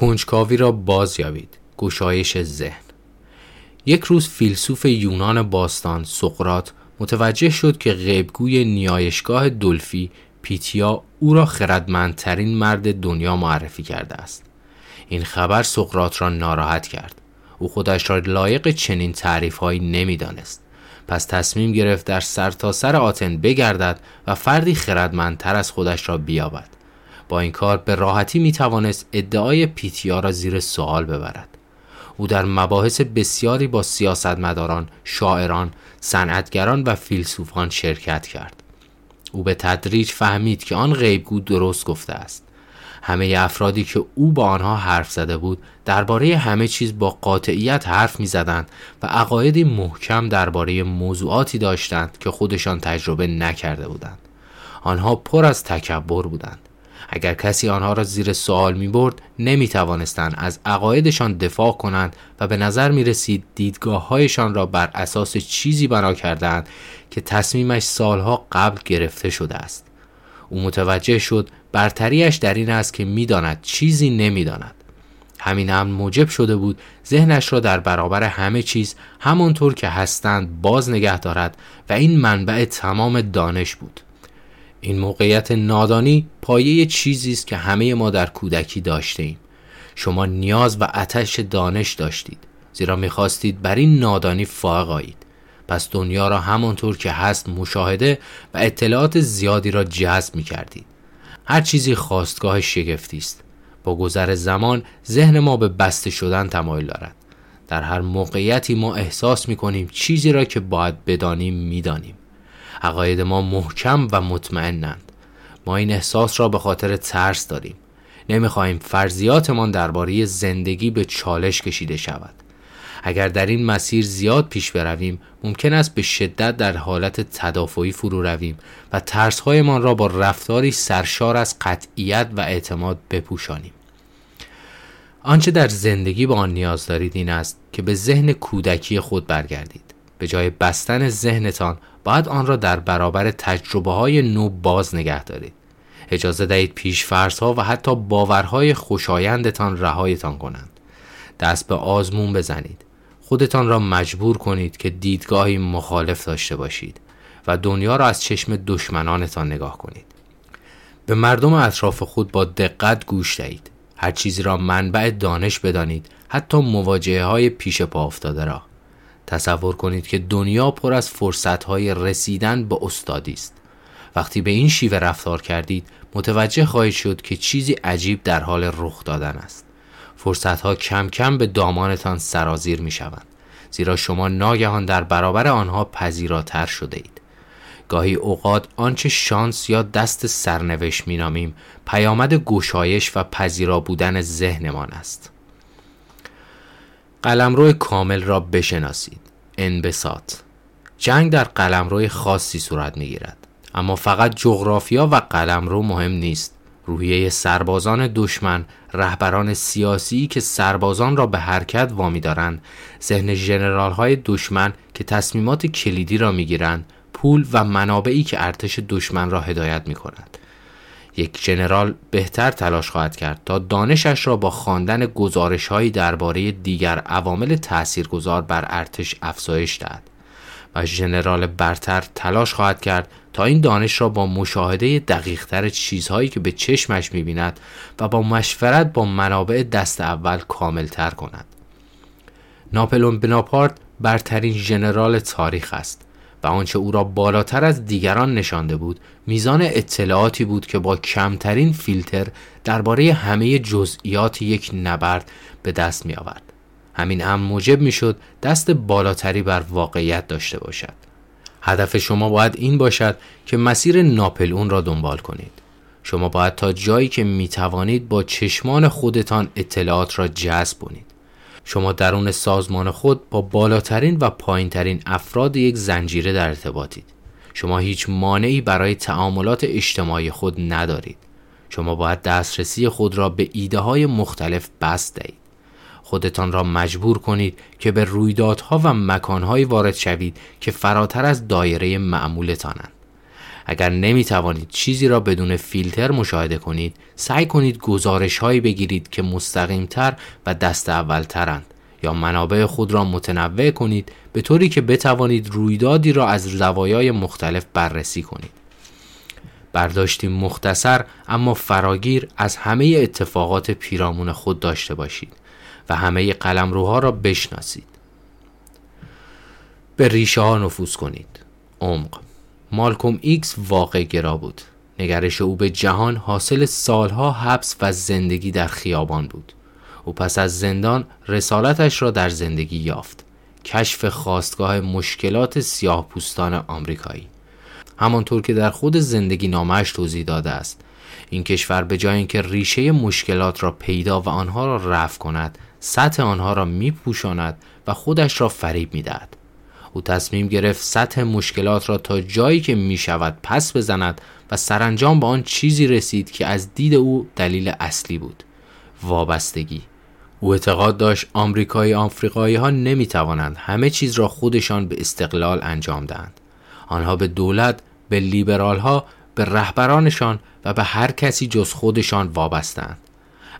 کنجکاوی را باز یابید گشایش ذهن. یک روز فیلسوف یونان باستان سقرات متوجه شد که غیبگوی نیایشگاه دلفی پیتیا او را خردمندترین مرد دنیا معرفی کرده است. این خبر سقرات را ناراحت کرد. او خودش را لایق چنین تعریفهایی نمی‌دانست. پس تصمیم گرفت در سرتاسر سر آتن بگردد و فردی خردمندتر از خودش را بیابد. با این کار به راحتی می توانست ادعای پیتیا را زیر سوال ببرد او در مباحث بسیاری با سیاستمداران، شاعران، صنعتگران و فیلسوفان شرکت کرد. او به تدریج فهمید که آن غیبگو درست گفته است. همه افرادی که او با آنها حرف زده بود درباره همه چیز با قاطعیت حرف می زدند و عقایدی محکم درباره موضوعاتی داشتند که خودشان تجربه نکرده بودند. آنها پر از تکبر بودند. اگر کسی آنها را زیر سوال می برد نمی توانستند از عقایدشان دفاع کنند و به نظر می رسید دیدگاه هایشان را بر اساس چیزی بنا کردند که تصمیمش سالها قبل گرفته شده است. او متوجه شد برتریش در این است که می‌داند چیزی نمی‌داند. همین هم موجب شده بود ذهنش را در برابر همه چیز همانطور که هستند باز نگه دارد و این منبع تمام دانش بود. این موقعیت نادانی پایه چیزی است که همه ما در کودکی داشته ایم. شما نیاز و اتش دانش داشتید زیرا می‌خواستید بر این نادانی فائق آیید پس دنیا را همانطور که هست مشاهده و اطلاعات زیادی را جذب می کردید. هر چیزی خواستگاه شگفتی است. با گذر زمان ذهن ما به بسته شدن تمایل دارد. در هر موقعیتی ما احساس می کنیم چیزی را که باید بدانیم می دانیم. عقاید ما محکم و مطمئنند. ما این احساس را به خاطر ترس داریم. نمی‌خواهیم فرضیاتمان درباره زندگی به چالش کشیده شود. اگر در این مسیر زیاد پیش برویم ممکن است به شدت در حالت تدافعی فرو رویم و ترسهایمان را با رفتاری سرشار از قطعیت و اعتماد بپوشانیم. آنچه در زندگی با آن نیاز دارید این است که به ذهن کودکی خود برگردید. به جای بستن ذهنتان باید آن را در برابر تجربه های نو باز نگه دارید. اجازه دهید پیش ها و حتی باورهای خوشایندتان رهایتان کنند. دست به آزمون بزنید. خودتان را مجبور کنید که دیدگاهی مخالف داشته باشید و دنیا را از چشم دشمنانتان نگاه کنید. به مردم اطراف خود با دقت گوش دهید. هر چیزی را منبع دانش بدانید حتی مواجهه های پیش پا افتاده را. تصور کنید که دنیا پر از فرصتهای رسیدن به استادی است. وقتی به این شیوه رفتار کردید متوجه خواهید شد که چیزی عجیب در حال رخ دادن است. فرصتها کم کم به دامانتان سرازیر می شوند زیرا شما ناگهان در برابر آنها پذیراتر شده اید. گاهی اوقات آنچه شانس یا دست سرنوشت مینامیم پیامد گشایش و پذیرا بودن ذهنمان است. قلمرو کامل را بشناسید. انبساط. جنگ در قلمرو خاصی صورت می‌گیرد. اما فقط جغرافیا و قلمرو مهم نیست. روحیه سربازان دشمن رهبران سیاسی که سربازان را به حرکت وامی دارند ذهن ژنرال های دشمن که تصمیمات کلیدی را می‌گیرند پول و منابعی که ارتش دشمن را هدایت می کند یک ژنرال بهتر تلاش خواهد کرد تا دانشش را با خواندن گزارشهایی درباره دیگر عوامل تاثیرگذار بر ارتش افزایش دهد و ژنرال برتر تلاش خواهد کرد تا این دانش را با مشاهده دقیقتر چیزهایی که به چشمش می‌بیند و با مشورت با منابع دست اول کاملتر کند. ناپلون بناپارت برترین ژنرال تاریخ است. و آنچه او را بالاتر از دیگران نشانده بود میزان اطلاعاتی بود که با کمترین فیلتر درباره همه جزئیات یک نبرد به دست می آورد. همین هم موجب می شد دست بالاتری بر واقعیت داشته باشد. هدف شما باید این باشد که مسیر ناپلئون را دنبال کنید. شما باید تا جایی که می توانید با چشمان خودتان اطلاعات را جذب کنید. شما درون سازمان خود با بالاترین و پایینترین افراد یک زنجیره در ارتباطید. شما هیچ مانعی برای تعاملات اجتماعی خود ندارید. شما باید دسترسی خود را به ایده های مختلف بست دهید. خودتان را مجبور کنید که به رویدادها و مکانهایی وارد شوید که فراتر از دایره معمولتانند. اگر نمی توانید چیزی را بدون فیلتر مشاهده کنید سعی کنید گزارش هایی بگیرید که مستقیم تر و دست اول ترند یا منابع خود را متنوع کنید به طوری که بتوانید رویدادی را از زوایای مختلف بررسی کنید. برداشتی مختصر اما فراگیر از همه اتفاقات پیرامون خود داشته باشید و همه قلمروها را بشناسید. به ریشه ها نفوذ کنید. عمق. مالکوم ایکس واقع گرا بود. نگرش او به جهان حاصل سالها حبس و زندگی در خیابان بود. او پس از زندان رسالتش را در زندگی یافت. کشف خواستگاه مشکلات سیاه پوستان آمریکایی. همانطور که در خود زندگی نامش توضیح داده است این کشور به جای اینکه ریشه مشکلات را پیدا و آنها را رفع کند سطح آنها را میپوشاند و خودش را فریب می‌دهد. او تصمیم گرفت سطح مشکلات را تا جایی که می شود پس بزند و سرانجام به آن چیزی رسید که از دید او دلیل اصلی بود. وابستگی. او اعتقاد داشت آمریکایی آفریقایی ها نمی توانند همه چیز را خودشان به استقلال انجام دهند. آنها به دولت به لیبرال ها به رهبرانشان و به هر کسی جز خودشان وابستند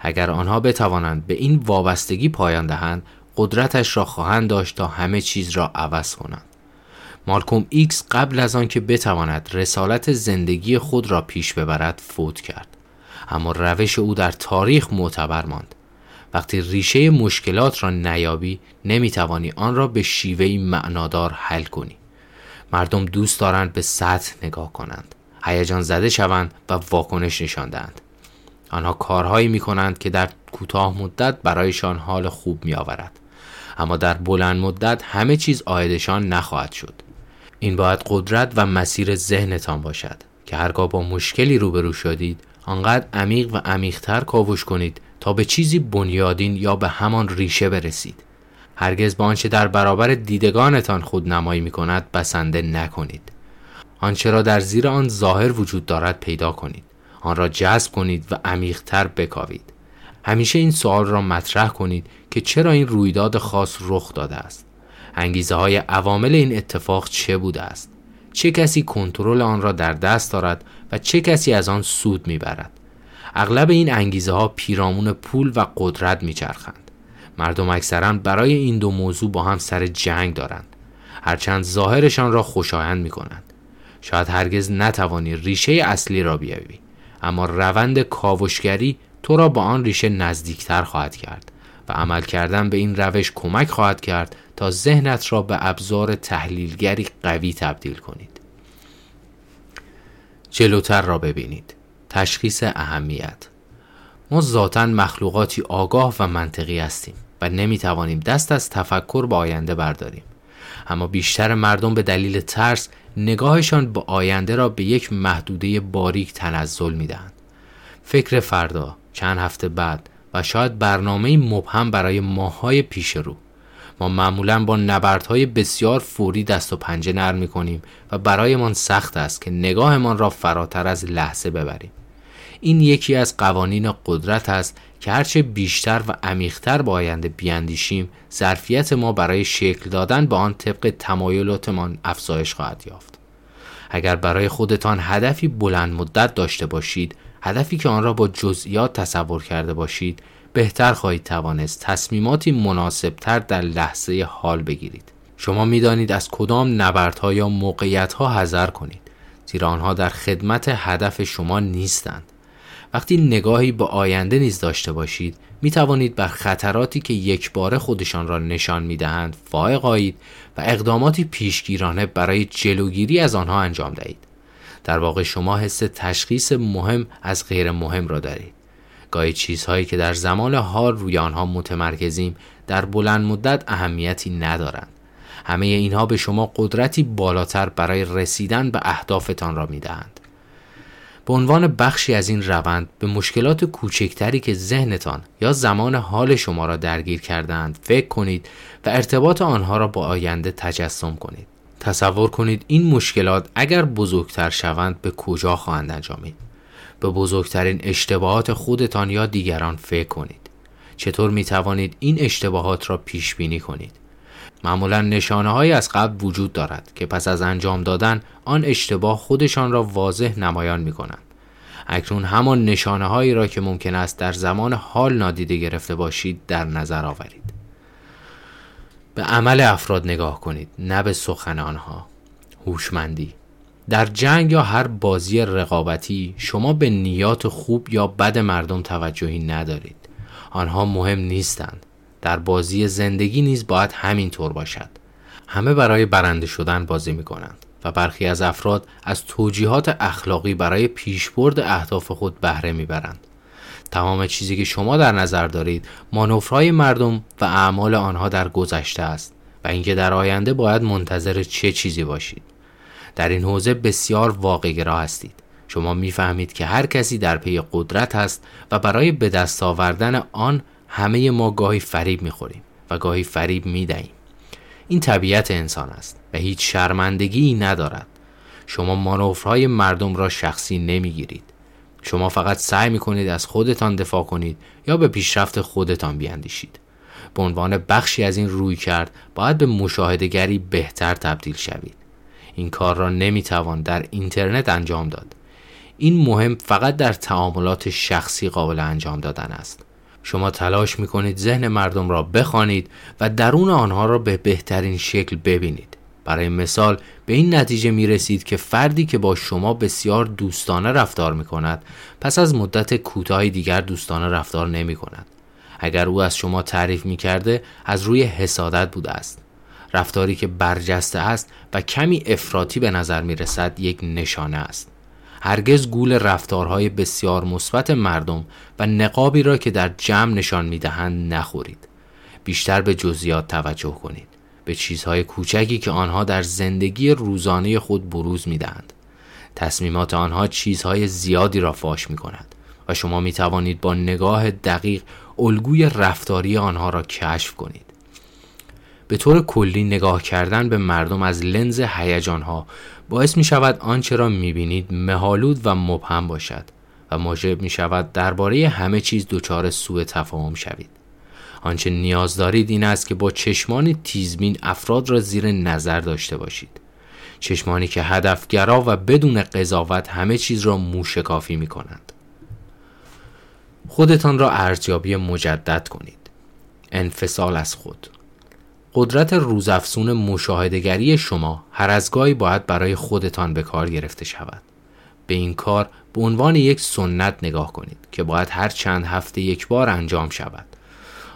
اگر آنها بتوانند به این وابستگی پایان دهند قدرتش را خواهند داشت تا همه چیز را عوض کنند مالکوم ایکس قبل از آنکه بتواند رسالت زندگی خود را پیش ببرد فوت کرد. اما روش او در تاریخ معتبر ماند. وقتی ریشه مشکلات را نیابی نمی‌توانی آن را به شیوهی معنادار حل کنی. مردم دوست دارند به سطح نگاه کنند هیجان زده شوند و واکنش نشان دهند. آنها کارهایی می کنند که در کوتاه مدت برایشان حال خوب می آورد. اما در بلند مدت همه چیز آیدشان نخواهد شد. این باید قدرت و مسیر ذهنتان باشد که هرگاه با مشکلی روبرو شدید آنقدر عمیق و عمیقتر کاوش کنید تا به چیزی بنیادین یا به همان ریشه برسید. هرگز با آنچه در برابر دیدگانتان خود نمایی می کند بسنده نکنید. آنچه را در زیر آن ظاهر وجود دارد پیدا کنید. آن را جذب کنید و عمیقتر بکاوید. همیشه این سوال را مطرح کنید که چرا این رویداد خاص رخ داده است؟ انگیزه های عوامل این اتفاق چه بوده است؟ چه کسی کنترل آن را در دست دارد و چه کسی از آن سود می‌برد؟ اغلب این انگیزه ها پیرامون پول و قدرت میچرخند. مردم اکثرا برای این دو موضوع با هم سر جنگ دارند. هرچند ظاهرشان را خوشایند می کنند. شاید هرگز نتوانی ریشه اصلی را بیابی. اما روند کاوشگری تو را با آن ریشه نزدیکتر خواهد کرد. عمل کردن به این روش کمک خواهد کرد تا ذهنت را به ابزار تحلیلگری قوی تبدیل کنید. جلوتر را ببینید. تشخیص اهمیت ما ذاتا مخلوقاتی آگاه و منطقی هستیم و نمی توانیم دست از تفکر به آینده برداریم. اما بیشتر مردم به دلیل ترس نگاهشان به آینده را به یک محدوده باریک تنزل می دهند. فکر فردا، چند هفته بعد و شاید برنامه مبهم برای ماهای پیش رو. ما معمولا با نبردهای بسیار فوری دست و پنجه نرم می کنیم و برایمان سخت است که نگاهمان را فراتر از لحظه ببریم. این یکی از قوانین قدرت است که هرچه بیشتر و عمیقتر با آینده بیاندیشیم ظرفیت ما برای شکل دادن به آن طبق تمایلاتمان افزایش خواهد یافت. اگر برای خودتان هدفی بلند مدت داشته باشید هدفی که آن را با جزئیات تصور کرده باشید بهتر خواهید توانست تصمیماتی مناسبتر در لحظه حال بگیرید شما می‌دانید از کدام نبردها یا موقعیتها حذر کنید زیرا آنها در خدمت هدف شما نیستند وقتی نگاهی به آینده نیز داشته باشید می توانید بر خطراتی که یک باره خودشان را نشان می دهند فائق آیید و اقداماتی پیشگیرانه برای جلوگیری از آنها انجام دهید. در واقع شما حس تشخیص مهم از غیر مهم را دارید. گاهی چیزهایی که در زمان حال روی آنها متمرکزیم در بلند مدت اهمیتی ندارند. همه اینها به شما قدرتی بالاتر برای رسیدن به اهدافتان را می دهند. به عنوان بخشی از این روند به مشکلات کوچکتری که ذهنتان یا زمان حال شما را درگیر کردند فکر کنید و ارتباط آنها را با آینده تجسم کنید. تصور کنید این مشکلات اگر بزرگتر شوند به کجا خواهند انجامید به بزرگترین اشتباهات خودتان یا دیگران فکر کنید چطور می توانید این اشتباهات را پیش بینی کنید معمولا نشانه های از قبل وجود دارد که پس از انجام دادن آن اشتباه خودشان را واضح نمایان می کنند. اکنون همان نشانه هایی را که ممکن است در زمان حال نادیده گرفته باشید در نظر آورید. به عمل افراد نگاه کنید نه به سخن آنها. هوشمندی در جنگ یا هر بازی رقابتی شما به نیات خوب یا بد مردم توجهی ندارید. آنها مهم نیستند. در بازی زندگی نیز باید همین طور باشد. همه برای برنده شدن بازی می کنند و برخی از افراد از توجیهات اخلاقی برای پیشبرد اهداف خود بهره می‌برند. تمام چیزی که شما در نظر دارید مانورهای مردم و اعمال آنها در گذشته است و اینکه در آینده باید منتظر چه چیزی باشید. در این حوزه بسیار واقعگرا هستید. شما می‌فهمید که هر کسی در پی قدرت است و برای به دست آوردن آن همه ما گاهی فریب می‌خوریم و گاهی فریب می‌دهیم این طبیعت انسان است و هیچ شرمندگی ندارد شما مانورهای مردم را شخصی نمی‌گیرید شما فقط سعی می‌کنید از خودتان دفاع کنید یا به پیشرفت خودتان بیاندیشید. به عنوان بخشی از این روی کرد باید به مشاهدگری بهتر تبدیل شوید. این کار را نمی‌توان در اینترنت انجام داد. این مهم فقط در تعاملات شخصی قابل انجام دادن است. شما تلاش می کنید ذهن مردم را بخوانید و درون آنها را به بهترین شکل ببینید. برای مثال به این نتیجه می رسید که فردی که با شما بسیار دوستانه رفتار می کند پس از مدت کوتاهی دیگر دوستانه رفتار نمی کند اگر او از شما تعریف می کرده از روی حسادت بوده است. رفتاری که برجسته است و کمی افراطی به نظر می رسد یک نشانه است. هرگز گول رفتارهای بسیار مثبت مردم و نقابی را که در جمع نشان می‌دهند نخورید. بیشتر به جزئیات توجه کنید. به چیزهای کوچکی که آنها در زندگی روزانه خود بروز می‌دهند تصمیمات آنها چیزهای زیادی را فاش می کند و شما می توانید با نگاه دقیق الگوی رفتاری آنها را کشف کنید به طور کلی نگاه کردن به مردم از لنز هیجانها باعث می شود آنچه را می بینید مهالود و مبهم باشد و موجب می شود درباره همه چیز دچار سوء تفاهم شوید. آنچه نیاز دارید این است که با چشمان تیزبین افراد را زیر نظر داشته باشید. چشمانی که هدفگرا و بدون قضاوت همه چیز را موشکافی می کنند. خودتان را ارزیابی مجدد کنید. انفصال از خود قدرت روزافزون مشاهدگری شما هر از گاهی باید برای خودتان به کار گرفته شود. به این کار به عنوان یک سنت نگاه کنید که باید هر چند هفته یک بار انجام شود.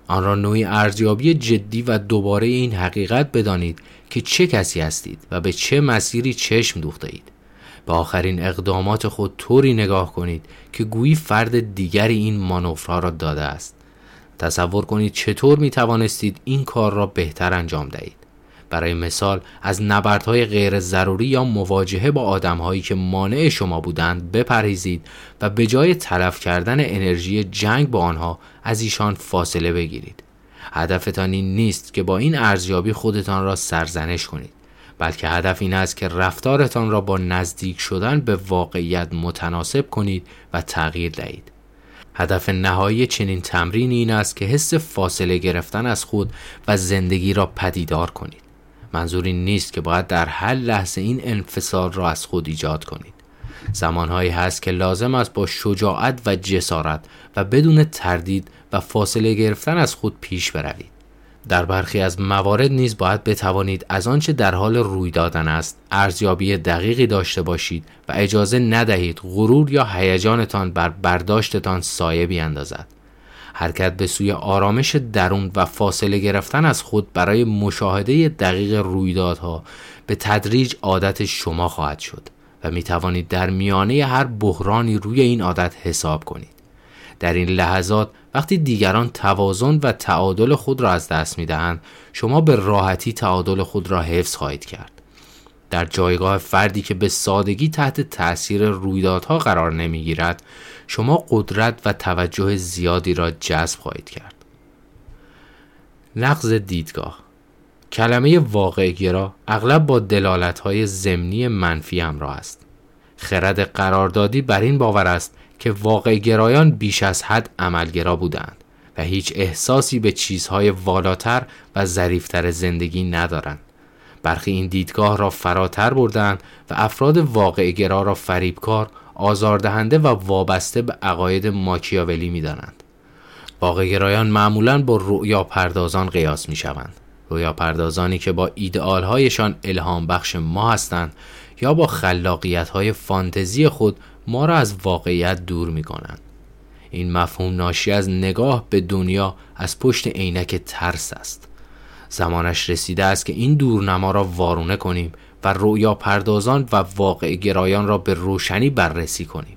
آن را نوعی ارزیابی جدی و دوباره این حقیقت بدانید که چه کسی هستید و به چه مسیری چشم دوخته اید. به آخرین اقدامات خود طوری نگاه کنید که گویی فرد دیگری این مانورها را داده است. تصور کنید چطور می توانستید این کار را بهتر انجام دهید. برای مثال از نبردهای غیر ضروری یا مواجهه با آدمهایی که مانع شما بودند بپرهیزید و به جای تلف کردن انرژی جنگ با آنها از ایشان فاصله بگیرید. هدفتان این نیست که با این ارزیابی خودتان را سرزنش کنید بلکه هدف این است که رفتارتان را با نزدیک شدن به واقعیت متناسب کنید و تغییر دهید. هدف نهایی چنین تمرینی این است که حس فاصله گرفتن از خود و زندگی را پدیدار کنید. منظور این نیست که باید در هر لحظه این انفصال را از خود ایجاد کنید. زمانهایی هست که لازم است با شجاعت و جسارت و بدون تردید و فاصله گرفتن از خود پیش بروید. در برخی از موارد نیز باید بتوانید از آنچه در حال روی دادن است ارزیابی دقیقی داشته باشید و اجازه ندهید غرور یا هیجانتان بر برداشتتان سایه بیاندازد حرکت به سوی آرامش درون و فاصله گرفتن از خود برای مشاهده دقیق رویدادها به تدریج عادت شما خواهد شد و می توانید در میانه هر بحرانی روی این عادت حساب کنید. در این لحظات وقتی دیگران توازن و تعادل خود را از دست می دهند شما به راحتی تعادل خود را حفظ خواهید کرد. در جایگاه فردی که به سادگی تحت تاثیر رویدادها قرار نمی گیرد شما قدرت و توجه زیادی را جذب خواهید کرد نقض دیدگاه کلمه واقع گرا اغلب با دلالت های زمینی منفی همراه است خرد قراردادی بر این باور است که واقع گرایان بیش از حد عملگرا بودند و هیچ احساسی به چیزهای والاتر و ظریفتر زندگی ندارند. برخی این دیدگاه را فراتر بردند و افراد واقع گرا را فریبکار، آزاردهنده و وابسته به عقاید ماکیاولی می دانند. واقع گرایان معمولا با رؤیا پردازان قیاس می شوند. رویا پردازانی که با ایدئالهایشان الهام بخش ما هستند یا با خلاقیت های فانتزی خود ما را از واقعیت دور می کنند. این مفهوم ناشی از نگاه به دنیا از پشت عینک ترس است. زمانش رسیده است که این دورنما را وارونه کنیم و رویا پردازان و واقع گرایان را به روشنی بررسی کنیم.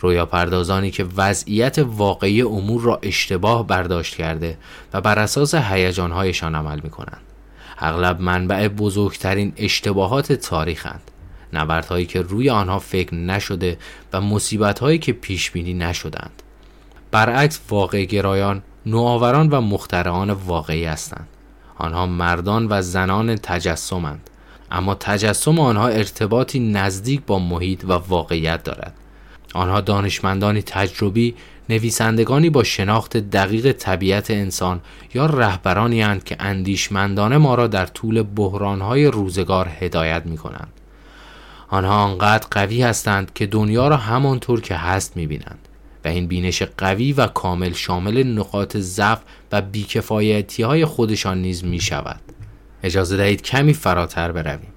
رویا پردازانی که وضعیت واقعی امور را اشتباه برداشت کرده و بر اساس هیجانهایشان عمل می کنند. اغلب منبع بزرگترین اشتباهات تاریخند. نبردهایی که روی آنها فکر نشده و مصیبتهایی که پیش بینی نشدند. برعکس واقع گرایان نوآوران و مخترعان واقعی هستند. آنها مردان و زنان تجسمند. اما تجسم آنها ارتباطی نزدیک با محیط و واقعیت دارد. آنها دانشمندانی تجربی نویسندگانی با شناخت دقیق طبیعت انسان یا رهبرانی هستند که اندیشمندانه ما را در طول بحرانهای روزگار هدایت می کنند. آنها آنقدر قوی هستند که دنیا را همانطور که هست می بینند و این بینش قوی و کامل شامل نقاط ضعف و بیکفایتی های خودشان نیز می شود. اجازه دهید کمی فراتر برویم.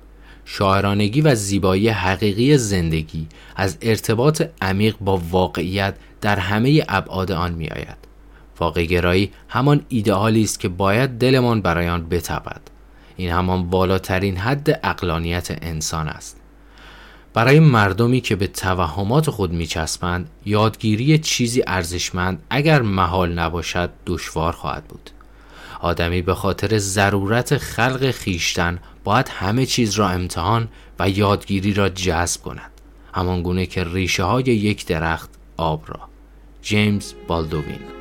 شاعرانگی و زیبایی حقیقی زندگی از ارتباط عمیق با واقعیت در همه ابعاد آن می آید. واقع گرایی همان ایدئالی است که باید دلمان برای آن بتپد. این همان بالاترین حد اقلانیت انسان است. برای مردمی که به توهمات خود میچسبند یادگیری چیزی ارزشمند اگر محال نباشد دشوار خواهد بود. آدمی به خاطر ضرورت خلق خیشتن باید همه چیز را امتحان و یادگیری را جذب کند. همان گونه که ریشه های یک درخت آب را. جیمز بالدوین